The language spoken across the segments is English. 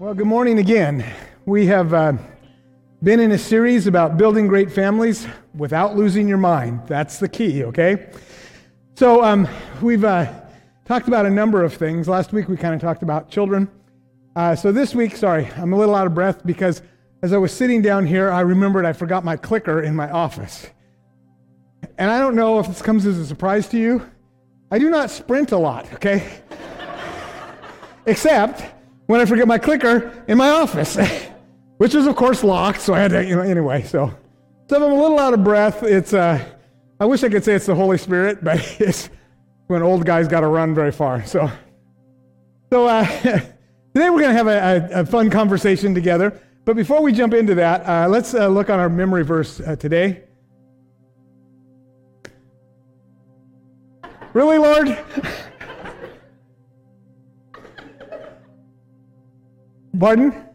Well, good morning again. We have uh, been in a series about building great families without losing your mind. That's the key, okay? So, um, we've uh, talked about a number of things. Last week we kind of talked about children. Uh, so, this week, sorry, I'm a little out of breath because as I was sitting down here, I remembered I forgot my clicker in my office. And I don't know if this comes as a surprise to you. I do not sprint a lot, okay? Except when I forget my clicker in my office, which is of course locked. So I had to, you know, anyway. So, so I'm a little out of breath, it's. Uh, I wish I could say it's the Holy Spirit, but it's when old guys got to run very far. So, so uh, today we're going to have a, a, a, fun conversation together. But before we jump into that, uh, let's uh, look on our memory verse uh, today. Really, Lord? Pardon?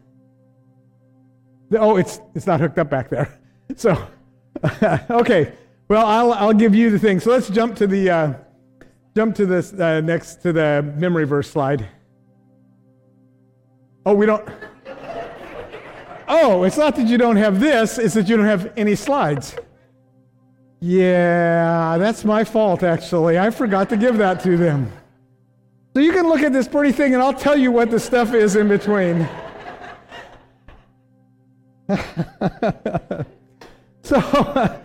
Oh, it's, it's not hooked up back there. So, okay. Well, I'll, I'll give you the thing. So let's jump to the, uh, jump to this uh, next to the memory verse slide. Oh, we don't. Oh, it's not that you don't have this, it's that you don't have any slides. Yeah, that's my fault, actually. I forgot to give that to them. So you can look at this pretty thing and I'll tell you what the stuff is in between. so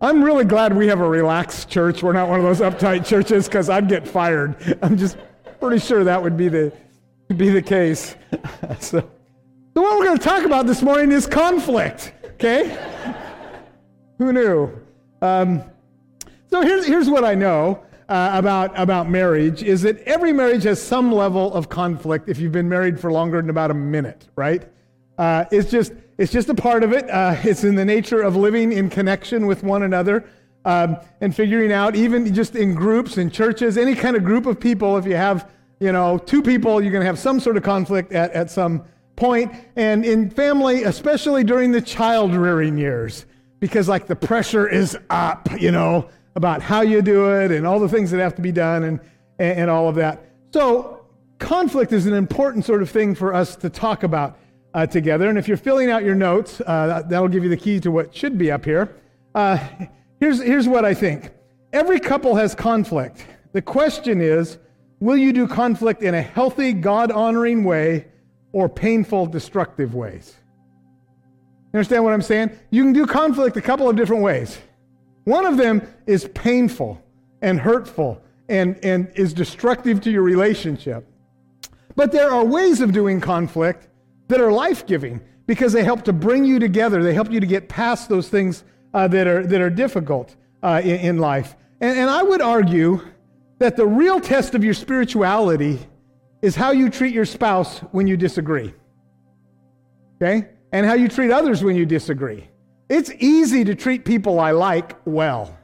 I'm really glad we have a relaxed church. We're not one of those uptight churches because I'd get fired. I'm just pretty sure that would be the, be the case. so, so what we're going to talk about this morning is conflict, okay? Who knew? Um, so here's, here's what I know uh, about, about marriage is that every marriage has some level of conflict if you've been married for longer than about a minute, right? Uh, it's, just, it's just a part of it. Uh, it's in the nature of living in connection with one another um, and figuring out, even just in groups, in churches, any kind of group of people, if you have, you know, two people, you're going to have some sort of conflict at, at some point. And in family, especially during the child rearing years, because like the pressure is up, you know, about how you do it and all the things that have to be done and, and, and all of that. So, conflict is an important sort of thing for us to talk about uh, together. And if you're filling out your notes, uh, that'll give you the key to what should be up here. Uh, here's, here's what I think every couple has conflict. The question is will you do conflict in a healthy, God honoring way or painful, destructive ways? You understand what I'm saying? You can do conflict a couple of different ways. One of them is painful and hurtful and, and is destructive to your relationship. But there are ways of doing conflict that are life giving because they help to bring you together. They help you to get past those things uh, that, are, that are difficult uh, in, in, life. And, and I would argue that the real test of your spirituality is how you treat your spouse when you disagree. Okay? And how you treat others when you disagree. It's easy to treat people I like well.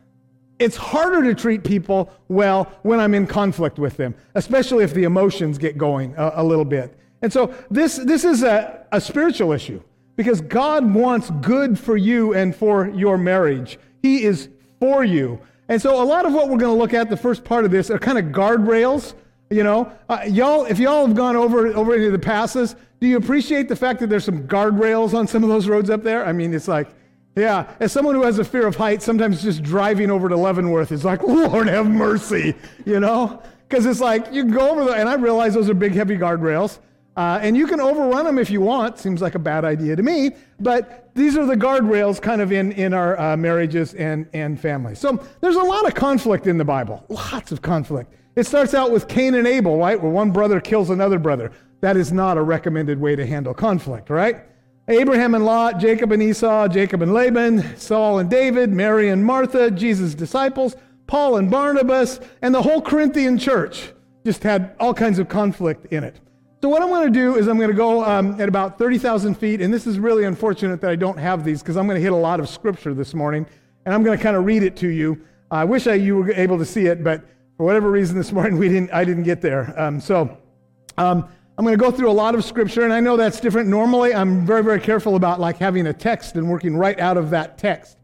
It's harder to treat people well when I'm in conflict with them, especially if the emotions get going a, a little bit. And so this, this is a, a spiritual issue because God wants good for you and for your marriage. He is for you. And so a lot of what we're going to look at, the first part of this, are kind of guardrails. You know, uh, y'all, if y'all have gone over over any of the passes, do you appreciate the fact that there's some guardrails on some of those roads up there? I mean, it's like yeah, as someone who has a fear of heights, sometimes just driving over to Leavenworth is like, Lord have mercy, you know? Because it's like, you can go over there, and I realize those are big, heavy guardrails. Uh, and you can overrun them if you want. Seems like a bad idea to me. But these are the guardrails kind of in, in our uh, marriages and, and families. So there's a lot of conflict in the Bible, lots of conflict. It starts out with Cain and Abel, right? Where one brother kills another brother. That is not a recommended way to handle conflict, right? Abraham and Lot, Jacob and Esau, Jacob and Laban, Saul and David, Mary and Martha, Jesus' disciples, Paul and Barnabas, and the whole Corinthian church just had all kinds of conflict in it. So, what I'm going to do is I'm going to go um, at about 30,000 feet, and this is really unfortunate that I don't have these because I'm going to hit a lot of scripture this morning, and I'm going to kind of read it to you. I wish I, you were able to see it, but for whatever reason this morning we didn't, I didn't get there. Um, so, um, I'm going to go through a lot of scripture, and I know that's different. Normally, I'm very, very careful about like having a text and working right out of that text.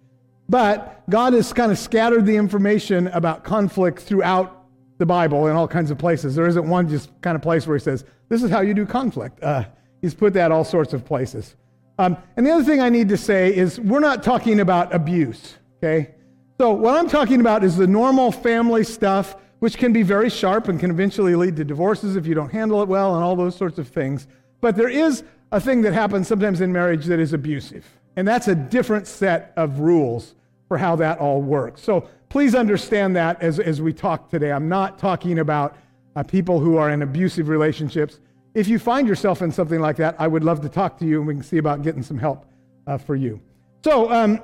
But God has kind of scattered the information about conflict throughout the Bible in all kinds of places. There isn't one just kind of place where he says, this is how you do conflict. Uh, he's put that all sorts of places. Um, and the other thing I need to say is we're not talking about abuse, okay? So what I'm talking about is the normal family stuff, which can be very sharp and can eventually lead to divorces if you don't handle it well and all those sorts of things. But there is a thing that happens sometimes in marriage that is abusive. And that's a different set of rules for how that all works. So please understand that as, as we talk today. I'm not talking about uh, people who are in abusive relationships. If you find yourself in something like that, I would love to talk to you and we can see about getting some help uh, for you. So, um,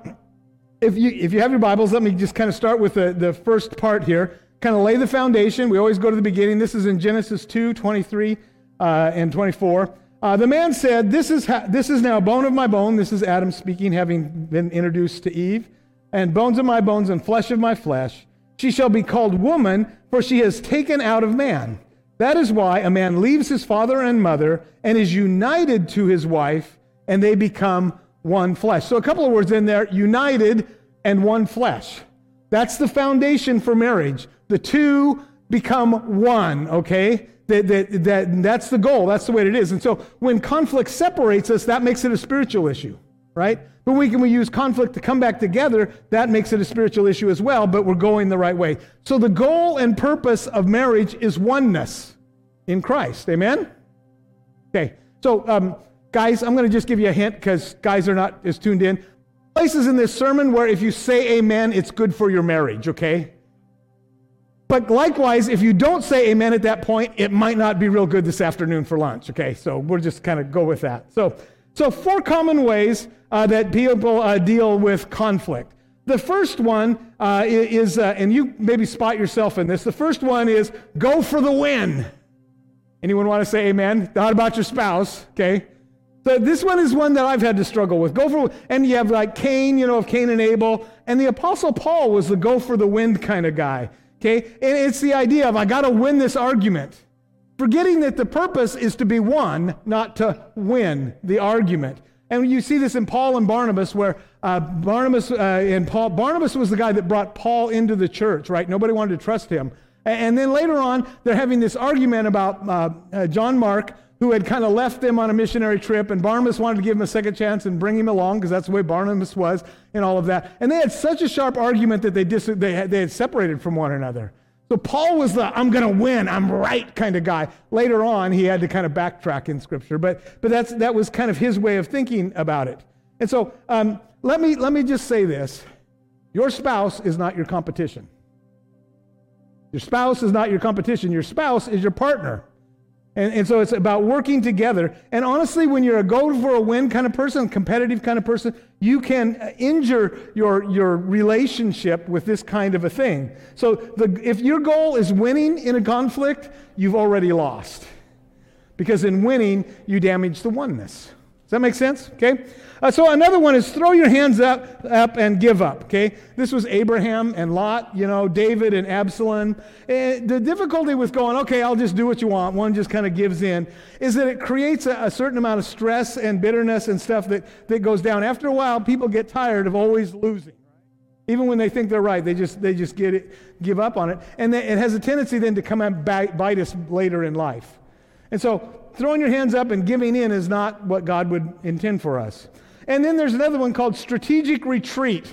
if you, if you have your Bibles, let me just kind of start with the, the first part here. Kind of lay the foundation. We always go to the beginning. This is in Genesis 2 23 uh, and 24. Uh, the man said, this is, ha- this is now bone of my bone. This is Adam speaking, having been introduced to Eve. And bones of my bones and flesh of my flesh. She shall be called woman, for she has taken out of man. That is why a man leaves his father and mother and is united to his wife, and they become one flesh. So, a couple of words in there united and one flesh. That's the foundation for marriage. The two become one, okay? That, that, that, that's the goal. That's the way it is. And so when conflict separates us, that makes it a spiritual issue, right? But we can we use conflict to come back together, that makes it a spiritual issue as well, but we're going the right way. So the goal and purpose of marriage is oneness in Christ. Amen? Okay. So, um, guys, I'm going to just give you a hint because guys are not as tuned in. Places in this sermon where if you say amen, it's good for your marriage, okay? But likewise, if you don't say amen at that point, it might not be real good this afternoon for lunch. Okay, so we'll just kind of go with that. So, so four common ways uh, that people uh, deal with conflict. The first one uh, is, uh, and you maybe spot yourself in this. The first one is go for the win. Anyone want to say amen? Not about your spouse, okay? So this one is one that I've had to struggle with. Go for, and you have like Cain, you know, of Cain and Abel, and the Apostle Paul was the go for the wind kind of guy. Okay? And it's the idea of I got to win this argument. Forgetting that the purpose is to be won, not to win the argument. And you see this in Paul and Barnabas, where uh, Barnabas uh, and Paul, Barnabas was the guy that brought Paul into the church, right? Nobody wanted to trust him. And then later on, they're having this argument about uh, uh John Mark, who had kind of left them on a missionary trip, and Barnabas wanted to give him a second chance and bring him along because that's the way Barnabas was and all of that. And they had such a sharp argument that they, dis- they, had, they had separated from one another. So Paul was the I'm going to win, I'm right kind of guy. Later on, he had to kind of backtrack in Scripture, but, but that's, that was kind of his way of thinking about it. And so um, let, me, let me just say this your spouse is not your competition. Your spouse is not your competition. Your spouse is your partner. And, and so it's about working together. And honestly, when you're a go for a win kind of person, competitive kind of person, you can uh, injure your, your relationship with this kind of a thing. So the, if your goal is winning in a conflict, you've already lost. Because in winning, you damage the oneness. Does that make sense? Okay. Uh, so another one is throw your hands up, up and give up. Okay. This was Abraham and Lot. You know, David and Absalom. And the difficulty with going, okay, I'll just do what you want. One just kind of gives in, is that it creates a, a certain amount of stress and bitterness and stuff that that goes down. After a while, people get tired of always losing. Even when they think they're right, they just they just get it, give up on it, and it has a tendency then to come and bite us later in life. And so throwing your hands up and giving in is not what God would intend for us. And then there's another one called strategic retreat.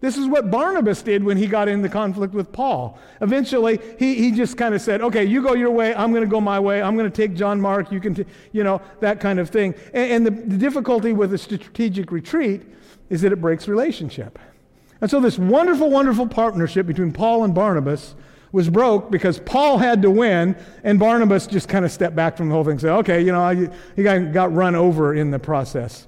This is what Barnabas did when he got into conflict with Paul. Eventually, he, he just kind of said, okay, you go your way, I'm going to go my way, I'm going to take John Mark, you can, t-, you know, that kind of thing. And, and the, the difficulty with a strategic retreat is that it breaks relationship. And so, this wonderful, wonderful partnership between Paul and Barnabas was broke because Paul had to win, and Barnabas just kind of stepped back from the whole thing and said, okay, you know, he got, got run over in the process.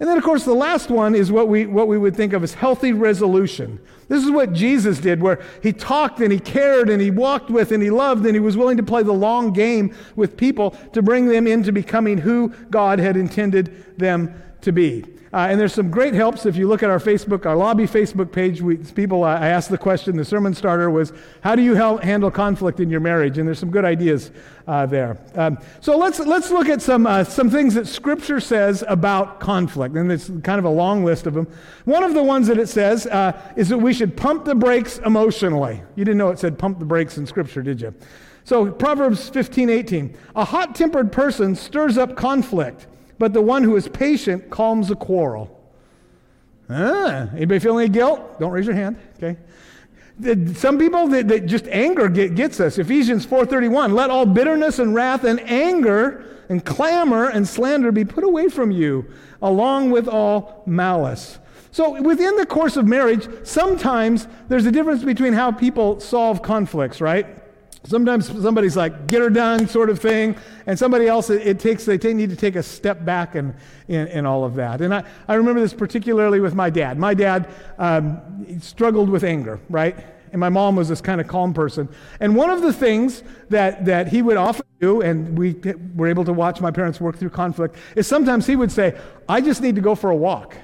And then, of course, the last one is what we, what we would think of as healthy resolution. This is what Jesus did, where he talked and he cared and he walked with and he loved and he was willing to play the long game with people to bring them into becoming who God had intended them to be. Uh, and there's some great helps if you look at our Facebook, our lobby Facebook page. We, people, I asked the question, the sermon starter was, How do you help handle conflict in your marriage? And there's some good ideas uh, there. Um, so let's, let's look at some, uh, some things that Scripture says about conflict. And it's kind of a long list of them. One of the ones that it says uh, is that we should pump the brakes emotionally. You didn't know it said pump the brakes in Scripture, did you? So Proverbs 15, 18. A hot tempered person stirs up conflict but the one who is patient calms a quarrel. Ah, anybody feel any guilt? Don't raise your hand. Okay. Some people that, that just anger get, gets us. Ephesians 4:31. Let all bitterness and wrath and anger and clamor and slander be put away from you, along with all malice. So within the course of marriage, sometimes there's a difference between how people solve conflicts, right? Sometimes somebody's like, get her done, sort of thing. And somebody else, it, it takes, they need to take a step back in, in, in, all of that. And I, I remember this particularly with my dad. My dad um, struggled with anger, right? And my mom was this kind of calm person. And one of the things that, that he would often do, and we were able to watch my parents work through conflict, is sometimes he would say, I just need to go for a walk.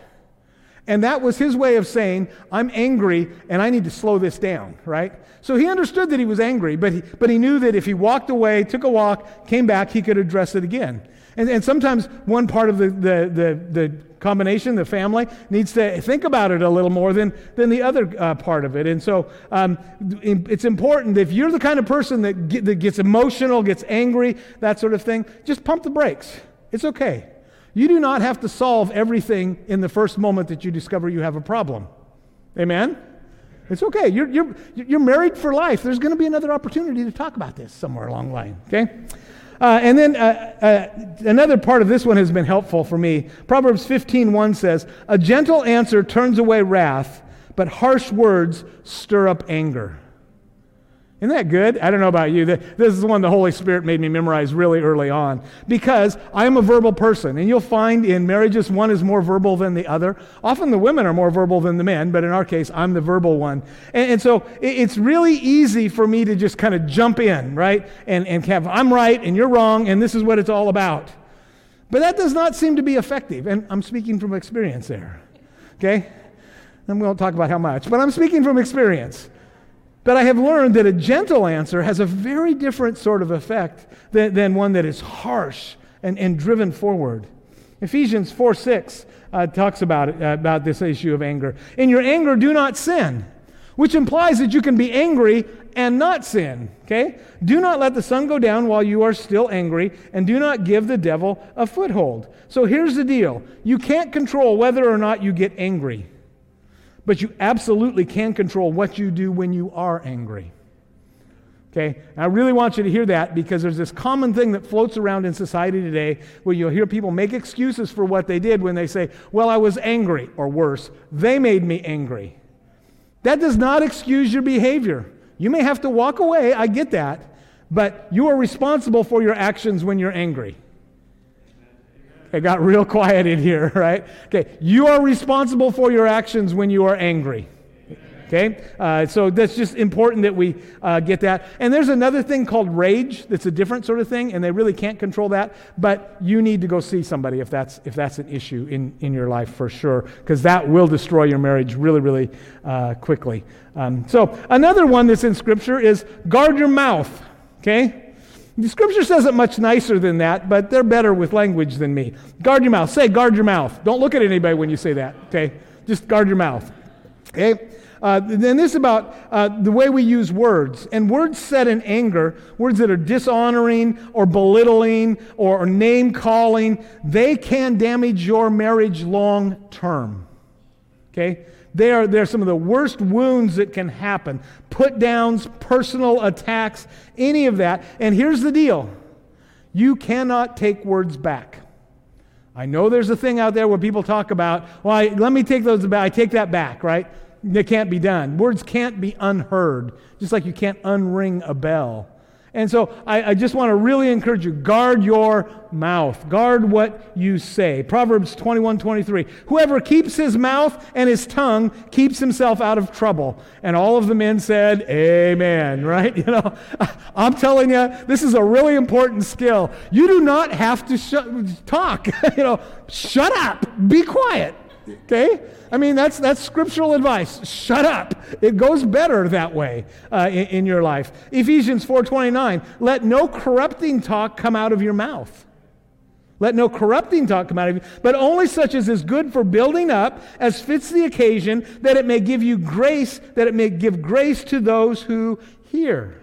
And that was his way of saying, I'm angry and I need to slow this down, right? So he understood that he was angry, but he, but he knew that if he walked away, took a walk, came back, he could address it again. And, and sometimes one part of the, the, the, the combination, the family, needs to think about it a little more than, than the other uh, part of it. And so um, it's important if you're the kind of person that, get, that gets emotional, gets angry, that sort of thing, just pump the brakes. It's okay. You do not have to solve everything in the first moment that you discover you have a problem. Amen? It's okay. You're, you're, you're married for life. There's going to be another opportunity to talk about this somewhere along the line, okay? Uh, and then uh, uh, another part of this one has been helpful for me. Proverbs 15:1 says, "A gentle answer turns away wrath, but harsh words stir up anger." Isn't that good? I don't know about you. This is one the Holy Spirit made me memorize really early on because I am a verbal person. And you'll find in marriages, one is more verbal than the other. Often the women are more verbal than the men, but in our case, I'm the verbal one. And, and so it's really easy for me to just kind of jump in, right? And, and have, I'm right and you're wrong, and this is what it's all about. But that does not seem to be effective. And I'm speaking from experience there, okay? And we won't talk about how much, but I'm speaking from experience. But I have learned that a gentle answer has a very different sort of effect than, than one that is harsh and, and driven forward. Ephesians 4 6 uh, talks about, it, uh, about this issue of anger. In your anger, do not sin, which implies that you can be angry and not sin. Okay? Do not let the sun go down while you are still angry, and do not give the devil a foothold. So here's the deal you can't control whether or not you get angry. But you absolutely can control what you do when you are angry. Okay? And I really want you to hear that because there's this common thing that floats around in society today where you'll hear people make excuses for what they did when they say, Well, I was angry, or worse, they made me angry. That does not excuse your behavior. You may have to walk away, I get that, but you are responsible for your actions when you're angry. It got real quiet in here, right? Okay, you are responsible for your actions when you are angry. Okay, uh, so that's just important that we uh, get that. And there's another thing called rage that's a different sort of thing, and they really can't control that. But you need to go see somebody if that's if that's an issue in in your life for sure, because that will destroy your marriage really really uh, quickly. Um, so another one that's in Scripture is guard your mouth. Okay. The scripture says it much nicer than that, but they're better with language than me. Guard your mouth. Say, guard your mouth. Don't look at anybody when you say that, okay? Just guard your mouth. Okay? Uh, then this about uh, the way we use words. And words said in anger, words that are dishonoring or belittling or, or name calling, they can damage your marriage long term. Okay? They are, they're some of the worst wounds that can happen. Put downs, personal attacks, any of that. And here's the deal you cannot take words back. I know there's a thing out there where people talk about, well, I, let me take those back. I take that back, right? They can't be done. Words can't be unheard, just like you can't unring a bell. And so I, I just want to really encourage you guard your mouth, guard what you say. Proverbs 21 23. Whoever keeps his mouth and his tongue keeps himself out of trouble. And all of the men said, Amen, right? You know, I'm telling you, this is a really important skill. You do not have to sh- talk, you know, shut up, be quiet. Okay? I mean, that's, that's scriptural advice. Shut up. It goes better that way uh, in, in your life. Ephesians 4.29, let no corrupting talk come out of your mouth. Let no corrupting talk come out of you, but only such as is good for building up, as fits the occasion, that it may give you grace, that it may give grace to those who hear.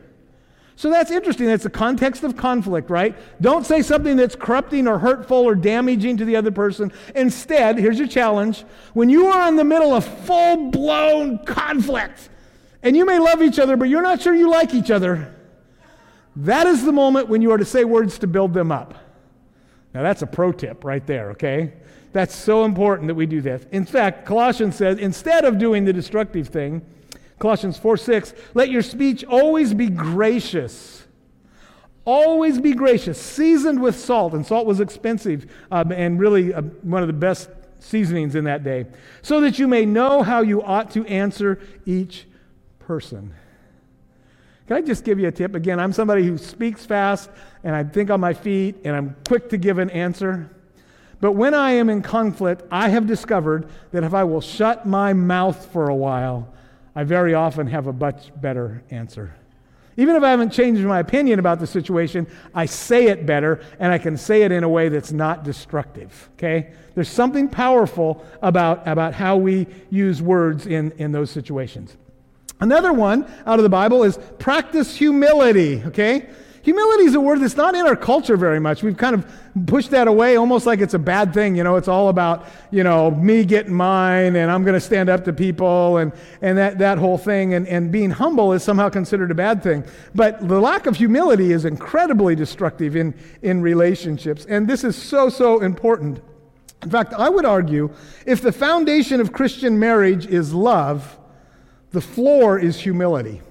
So that's interesting. That's the context of conflict, right? Don't say something that's corrupting or hurtful or damaging to the other person. Instead, here's your challenge when you are in the middle of full blown conflict, and you may love each other, but you're not sure you like each other, that is the moment when you are to say words to build them up. Now, that's a pro tip right there, okay? That's so important that we do this. In fact, Colossians says instead of doing the destructive thing, Colossians 4 6, let your speech always be gracious. Always be gracious, seasoned with salt. And salt was expensive um, and really uh, one of the best seasonings in that day, so that you may know how you ought to answer each person. Can I just give you a tip? Again, I'm somebody who speaks fast and I think on my feet and I'm quick to give an answer. But when I am in conflict, I have discovered that if I will shut my mouth for a while, I very often have a much better answer. Even if I haven't changed my opinion about the situation, I say it better and I can say it in a way that's not destructive. Okay? There's something powerful about, about how we use words in, in those situations. Another one out of the Bible is practice humility. Okay? Humility is a word that's not in our culture very much. We've kind of pushed that away almost like it's a bad thing. You know, it's all about, you know, me getting mine and I'm going to stand up to people and, and that, that whole thing. And, and being humble is somehow considered a bad thing. But the lack of humility is incredibly destructive in, in relationships. And this is so, so important. In fact, I would argue if the foundation of Christian marriage is love, the floor is humility.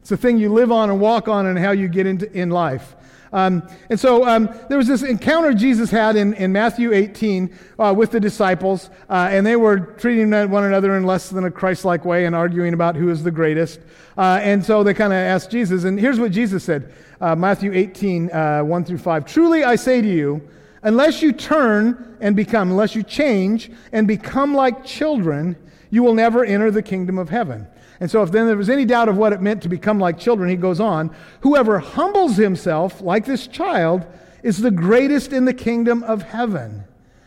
It's the thing you live on and walk on and how you get into in life. Um, and so um, there was this encounter Jesus had in, in Matthew 18 uh, with the disciples, uh, and they were treating one another in less than a Christ like way and arguing about who is the greatest. Uh, and so they kind of asked Jesus, and here's what Jesus said uh, Matthew 18, uh, 1 through 5. Truly I say to you, unless you turn and become, unless you change and become like children, you will never enter the kingdom of heaven. And so, if then there was any doubt of what it meant to become like children, he goes on Whoever humbles himself like this child is the greatest in the kingdom of heaven.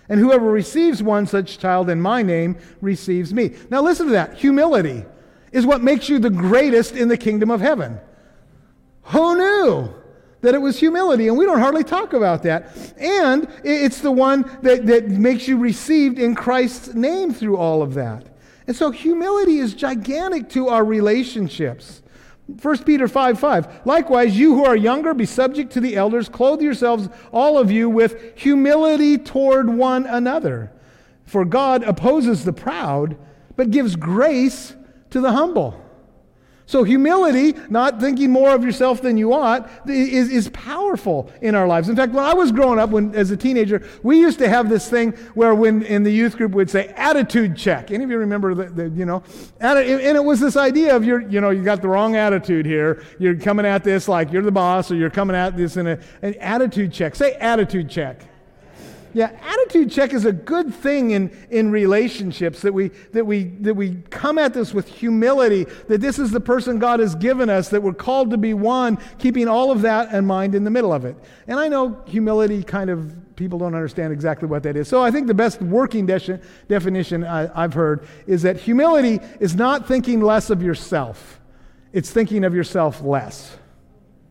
And whoever receives one such child in my name receives me. Now, listen to that. Humility is what makes you the greatest in the kingdom of heaven. Who knew? that it was humility, and we don't hardly talk about that. And it's the one that, that makes you received in Christ's name through all of that. And so humility is gigantic to our relationships. 1 Peter 5 5. Likewise, you who are younger, be subject to the elders. Clothe yourselves, all of you, with humility toward one another. For God opposes the proud, but gives grace to the humble. So, humility, not thinking more of yourself than you ought, is, is powerful in our lives. In fact, when I was growing up, when, as a teenager, we used to have this thing where, when in the youth group, we'd say attitude check. Any of you remember the you know, and it was this idea of you're, you know, you got the wrong attitude here. You're coming at this like you're the boss, or you're coming at this in a, an attitude check. Say attitude check. Yeah, attitude check is a good thing in, in relationships that we, that, we, that we come at this with humility, that this is the person God has given us, that we're called to be one, keeping all of that in mind in the middle of it. And I know humility kind of, people don't understand exactly what that is. So I think the best working de- definition I, I've heard is that humility is not thinking less of yourself, it's thinking of yourself less.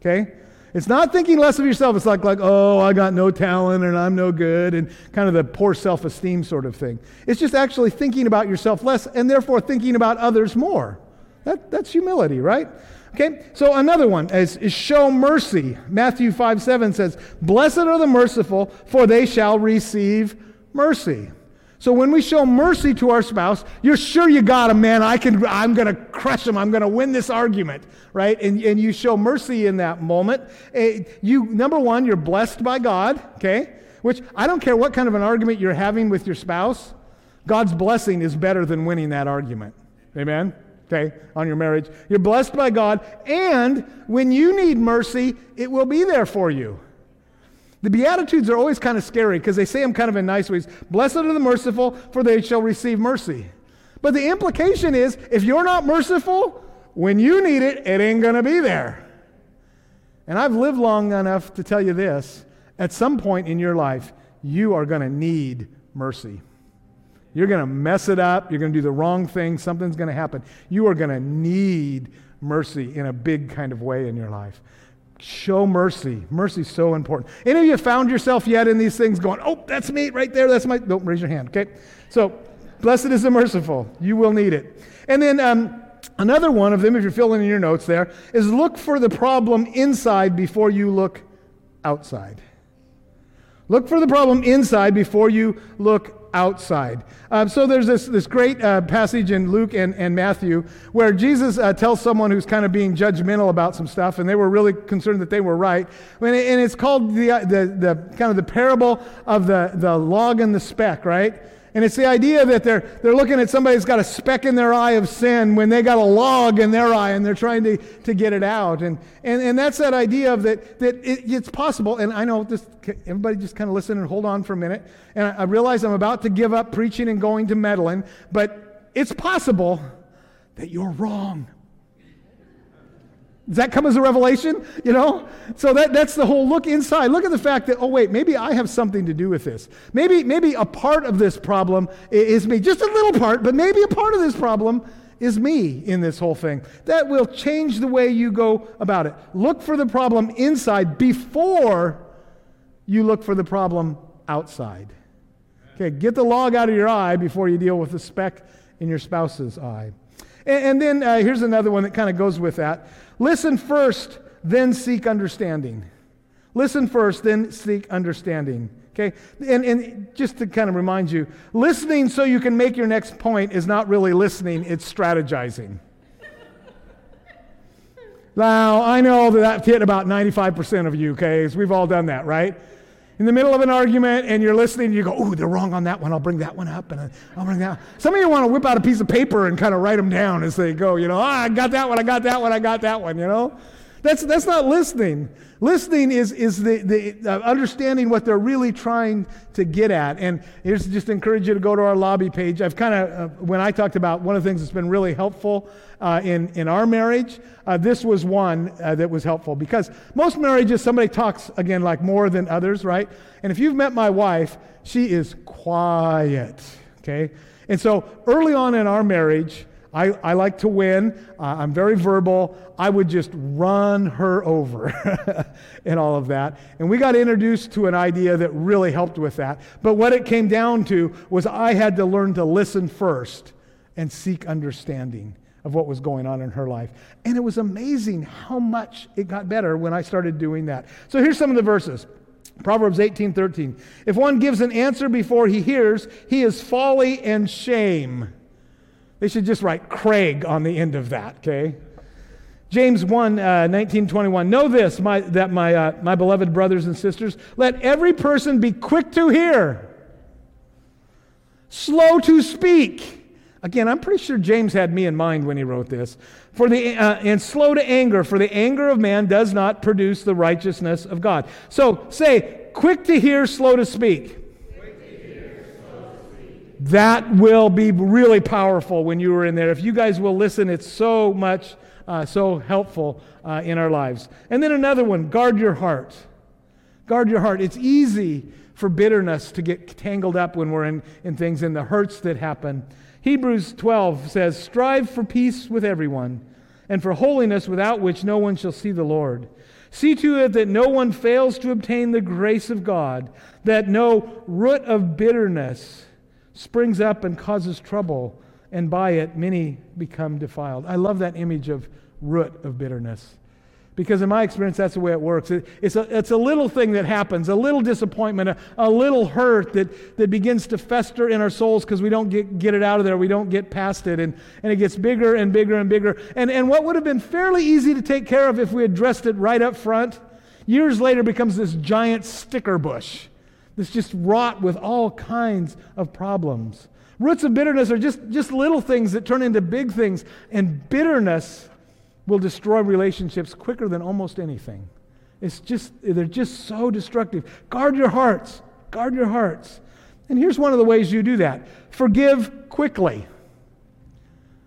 Okay? It's not thinking less of yourself. It's like, like, oh, I got no talent and I'm no good and kind of the poor self esteem sort of thing. It's just actually thinking about yourself less and therefore thinking about others more. That, that's humility, right? Okay, so another one is, is show mercy. Matthew 5 7 says, Blessed are the merciful, for they shall receive mercy. So when we show mercy to our spouse, you're sure you got him, man. I can, I'm going to crush him. I'm going to win this argument, right? And, and you show mercy in that moment. Eh, you, number one, you're blessed by God, okay? Which I don't care what kind of an argument you're having with your spouse. God's blessing is better than winning that argument. Amen? Okay, on your marriage. You're blessed by God, and when you need mercy, it will be there for you. The Beatitudes are always kind of scary because they say them kind of in nice ways. Blessed are the merciful, for they shall receive mercy. But the implication is if you're not merciful, when you need it, it ain't going to be there. And I've lived long enough to tell you this at some point in your life, you are going to need mercy. You're going to mess it up. You're going to do the wrong thing. Something's going to happen. You are going to need mercy in a big kind of way in your life. Show mercy. Mercy is so important. Any of you found yourself yet in these things going, oh, that's me right there. That's my. Don't raise your hand, okay? So, blessed is the merciful. You will need it. And then um, another one of them, if you're filling in your notes there, is look for the problem inside before you look outside. Look for the problem inside before you look outside. Um, so there's this, this great uh, passage in Luke and, and Matthew where Jesus uh, tells someone who's kind of being judgmental about some stuff, and they were really concerned that they were right. And, and it's called the, the, the kind of the parable of the, the log and the speck, right? And it's the idea that they're, they're looking at somebody who's got a speck in their eye of sin when they got a log in their eye and they're trying to, to get it out. And, and, and that's that idea of that, that it, it's possible. And I know this, everybody just kind of listen and hold on for a minute. And I, I realize I'm about to give up preaching and going to meddling, but it's possible that you're wrong. Does that come as a revelation? You know? So that, that's the whole look inside. Look at the fact that, oh, wait, maybe I have something to do with this. Maybe, maybe a part of this problem is me. Just a little part, but maybe a part of this problem is me in this whole thing. That will change the way you go about it. Look for the problem inside before you look for the problem outside. Okay, get the log out of your eye before you deal with the speck in your spouse's eye. And, and then uh, here's another one that kind of goes with that. Listen first, then seek understanding. Listen first, then seek understanding. Okay? And, and just to kind of remind you, listening so you can make your next point is not really listening, it's strategizing. now, I know that that hit about 95% of you, okay? We've all done that, right? In the middle of an argument and you're listening you go, oh, they're wrong on that one. I'll bring that one up and I'll bring that. Some of you want to whip out a piece of paper and kind of write them down as they go, you know, ah, I got that one, I got that one, I got that one, you know? That's, that's not listening. Listening is, is the, the uh, understanding what they're really trying to get at. And here's just encourage you to go to our lobby page. I've kind of, uh, when I talked about one of the things that's been really helpful uh, in, in our marriage, uh, this was one uh, that was helpful because most marriages, somebody talks, again, like more than others, right? And if you've met my wife, she is quiet, okay? And so early on in our marriage, I, I like to win. Uh, I'm very verbal. I would just run her over and all of that. And we got introduced to an idea that really helped with that. But what it came down to was I had to learn to listen first and seek understanding of what was going on in her life. And it was amazing how much it got better when I started doing that. So here's some of the verses. Proverbs 18 13. If one gives an answer before he hears, he is folly and shame. They should just write Craig on the end of that, okay? James 1, uh, 19, 21. Know this, my, that my, uh, my beloved brothers and sisters, let every person be quick to hear, slow to speak. Again, I'm pretty sure James had me in mind when he wrote this. For the, uh, and slow to anger, for the anger of man does not produce the righteousness of God. So say, quick to hear, slow to speak. That will be really powerful when you are in there. If you guys will listen, it's so much, uh, so helpful uh, in our lives. And then another one guard your heart. Guard your heart. It's easy for bitterness to get tangled up when we're in, in things, in the hurts that happen. Hebrews 12 says, Strive for peace with everyone, and for holiness without which no one shall see the Lord. See to it that no one fails to obtain the grace of God, that no root of bitterness springs up and causes trouble, and by it many become defiled. I love that image of root of bitterness. Because in my experience, that's the way it works. It, it's, a, it's a little thing that happens, a little disappointment, a, a little hurt that, that begins to fester in our souls because we don't get, get it out of there. We don't get past it. And, and it gets bigger and bigger and bigger. And, and what would have been fairly easy to take care of if we addressed it right up front, years later becomes this giant sticker bush that's just wrought with all kinds of problems. Roots of bitterness are just, just little things that turn into big things. And bitterness will destroy relationships quicker than almost anything. It's just, they're just so destructive. Guard your hearts. Guard your hearts. And here's one of the ways you do that forgive quickly.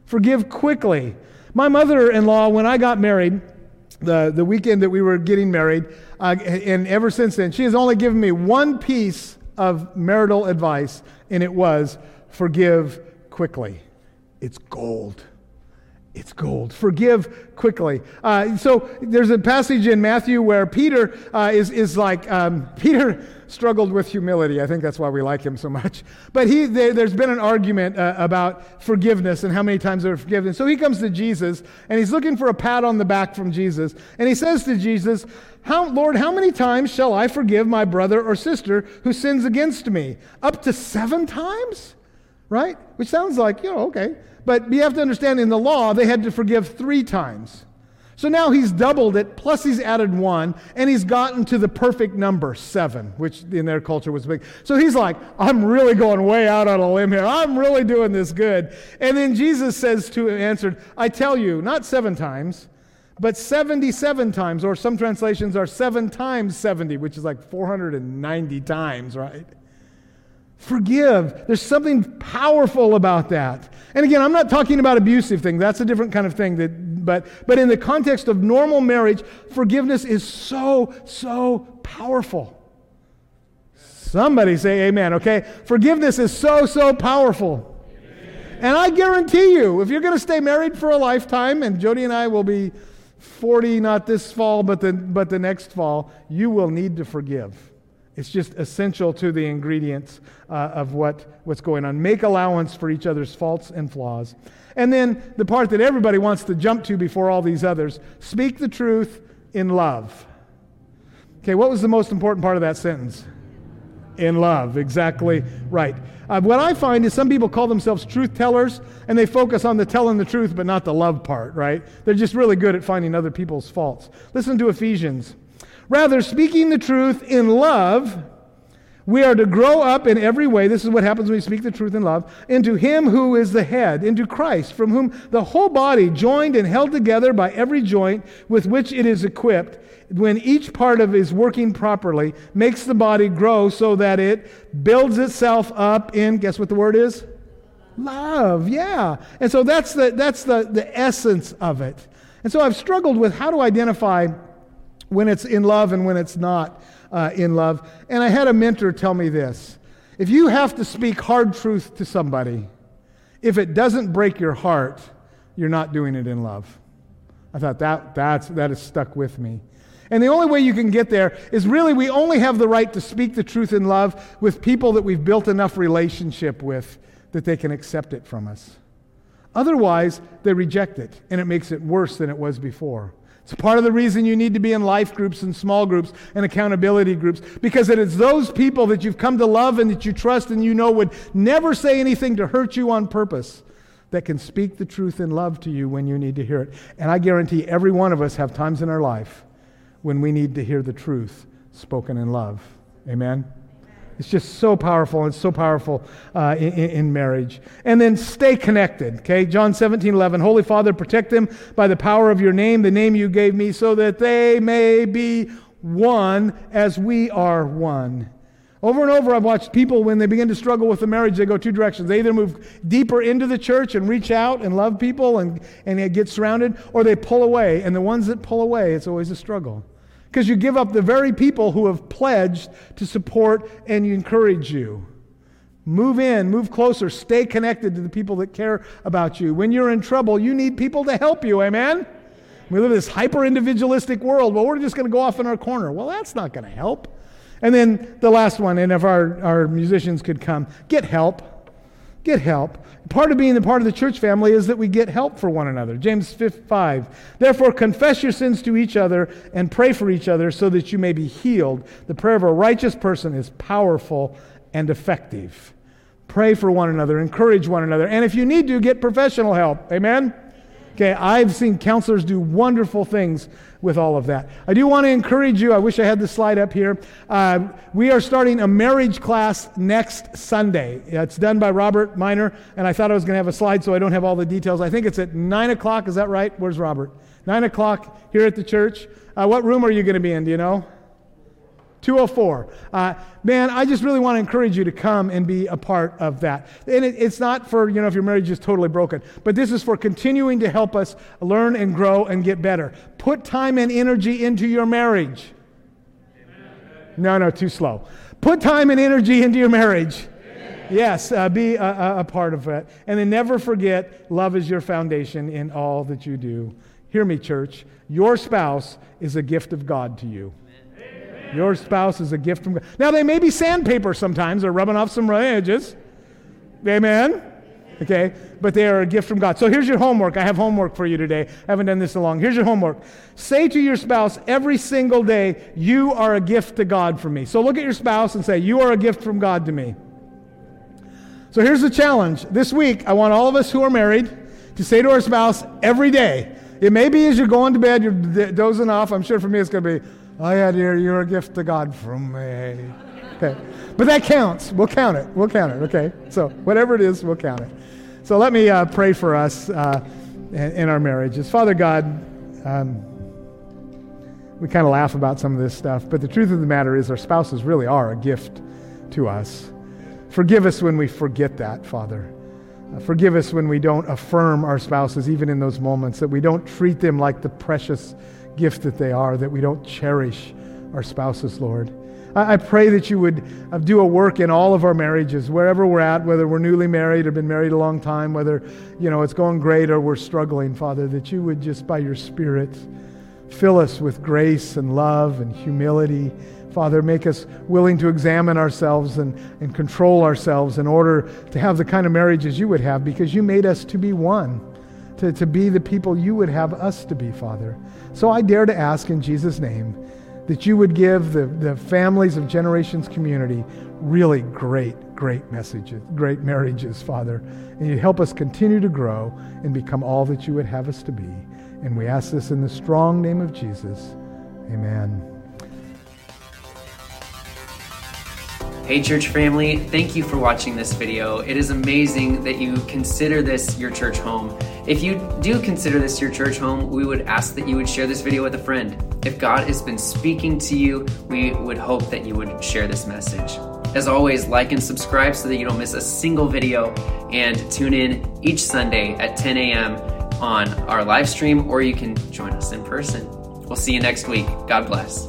Forgive quickly. My mother in law, when I got married, the, the weekend that we were getting married, uh, and ever since then, she has only given me one piece of marital advice, and it was forgive quickly. It's gold. It's gold. Forgive quickly. Uh, so there's a passage in Matthew where Peter uh, is, is like, um, Peter struggled with humility. I think that's why we like him so much. But he, they, there's been an argument uh, about forgiveness and how many times they're forgiven. So he comes to Jesus and he's looking for a pat on the back from Jesus. And he says to Jesus, how, Lord, how many times shall I forgive my brother or sister who sins against me? Up to seven times? Right? Which sounds like, you know, okay. But you have to understand in the law, they had to forgive three times. So now he's doubled it, plus he's added one, and he's gotten to the perfect number, seven, which in their culture was big. So he's like, I'm really going way out on a limb here. I'm really doing this good. And then Jesus says to him, answered, I tell you, not seven times, but 77 times, or some translations are seven times 70, which is like 490 times, right? Forgive. There's something powerful about that. And again, I'm not talking about abusive things. That's a different kind of thing. That, but, but in the context of normal marriage, forgiveness is so, so powerful. Somebody say amen, okay? Forgiveness is so, so powerful. And I guarantee you, if you're going to stay married for a lifetime, and Jody and I will be 40, not this fall, but the, but the next fall, you will need to forgive. It's just essential to the ingredients uh, of what, what's going on. Make allowance for each other's faults and flaws. And then the part that everybody wants to jump to before all these others speak the truth in love. Okay, what was the most important part of that sentence? In love, exactly right. Uh, what I find is some people call themselves truth tellers and they focus on the telling the truth but not the love part, right? They're just really good at finding other people's faults. Listen to Ephesians Rather, speaking the truth in love, we are to grow up in every way. This is what happens when we speak the truth in love. Into Him who is the head, into Christ, from whom the whole body, joined and held together by every joint with which it is equipped, when each part of it is working properly, makes the body grow so that it builds itself up in, guess what the word is? Love, yeah. And so that's the, that's the, the essence of it. And so I've struggled with how to identify when it's in love and when it's not uh, in love. And I had a mentor tell me this if you have to speak hard truth to somebody, if it doesn't break your heart, you're not doing it in love. I thought that, that's, that has stuck with me. And the only way you can get there is really we only have the right to speak the truth in love with people that we've built enough relationship with that they can accept it from us. Otherwise, they reject it, and it makes it worse than it was before. It's part of the reason you need to be in life groups and small groups and accountability groups because it is those people that you've come to love and that you trust and you know would never say anything to hurt you on purpose that can speak the truth in love to you when you need to hear it. And I guarantee every one of us have times in our life when we need to hear the truth spoken in love. Amen. It's just so powerful. It's so powerful uh, in, in, marriage. And then stay connected. Okay, John 17, 11. Holy Father, protect them by the power of your name, the name you gave me, so that they may be one as we are one. Over and over, I've watched people when they begin to struggle with the marriage, they go two directions. They either move deeper into the church and reach out and love people and, and get surrounded, or they pull away. And the ones that pull away, it's always a struggle because you give up the very people who have pledged to support and encourage you. Move in, move closer, stay connected to the people that care about you. When you're in trouble, you need people to help you, amen? We live in this hyper individualistic world. Well, we're just going to go off in our corner. Well, that's not going to help. And then the last one, and if our, our musicians could come, get help. Get help. Part of being the part of the church family is that we get help for one another. James 5. Therefore, confess your sins to each other and pray for each other so that you may be healed. The prayer of a righteous person is powerful and effective. Pray for one another, encourage one another, and if you need to, get professional help. Amen? Okay, I've seen counselors do wonderful things with all of that. I do want to encourage you. I wish I had the slide up here. Uh, we are starting a marriage class next Sunday. It's done by Robert Miner, and I thought I was going to have a slide, so I don't have all the details. I think it's at 9 o'clock. Is that right? Where's Robert? 9 o'clock here at the church. Uh, what room are you going to be in? Do you know? 204. Uh, man, I just really want to encourage you to come and be a part of that. And it, it's not for, you know, if your marriage is totally broken, but this is for continuing to help us learn and grow and get better. Put time and energy into your marriage. No, no, too slow. Put time and energy into your marriage. Yes, uh, be a, a, part of it. And then never forget love is your foundation in all that you do. Hear me, church. Your spouse is a gift of God to you. Your spouse is a gift from God. Now, they may be sandpaper sometimes they're rubbing off some edges. Amen? Okay? But they are a gift from God. So here's your homework. I have homework for you today. I haven't done this in long. Here's your homework. Say to your spouse every single day, You are a gift to God from me. So look at your spouse and say, You are a gift from God to me. So here's the challenge. This week, I want all of us who are married to say to our spouse every day, it may be as you're going to bed, you're dozing off. I'm sure for me it's going to be, Oh, yeah, dear, you're a gift to God from me. Okay. But that counts. We'll count it. We'll count it, okay? So, whatever it is, we'll count it. So, let me uh, pray for us uh, in our marriages. Father God, um, we kind of laugh about some of this stuff, but the truth of the matter is our spouses really are a gift to us. Forgive us when we forget that, Father. Uh, forgive us when we don't affirm our spouses, even in those moments, that we don't treat them like the precious gift that they are, that we don't cherish our spouses, Lord. I, pray that you would uh, do a work in all of our marriages, wherever we're at, whether we're newly married or been married a long time, whether you know it's going great or we're struggling, Father, that you would just by your Spirit fill us with grace and love and humility. Father, make us willing to examine ourselves and, and control ourselves in order to have the kind of marriages you would have because you made us to be one, to, to be the people you would have us to be, Father. So I dare to ask in Jesus' name that you would give the, the families of Generations Community really great, great messages, great marriages, Father. And you help us continue to grow and become all that you would have us to be. And we ask this in the strong name of Jesus. Amen. Hey church family, thank you for watching this video. It is amazing that you consider this your church home. If you do consider this your church home, we would ask that you would share this video with a friend. If God has been speaking to you, we would hope that you would share this message. As always, like and subscribe so that you don't miss a single video and tune in each Sunday at 10 a.m. on our live stream or you can join us in person. We'll see you next week. God bless.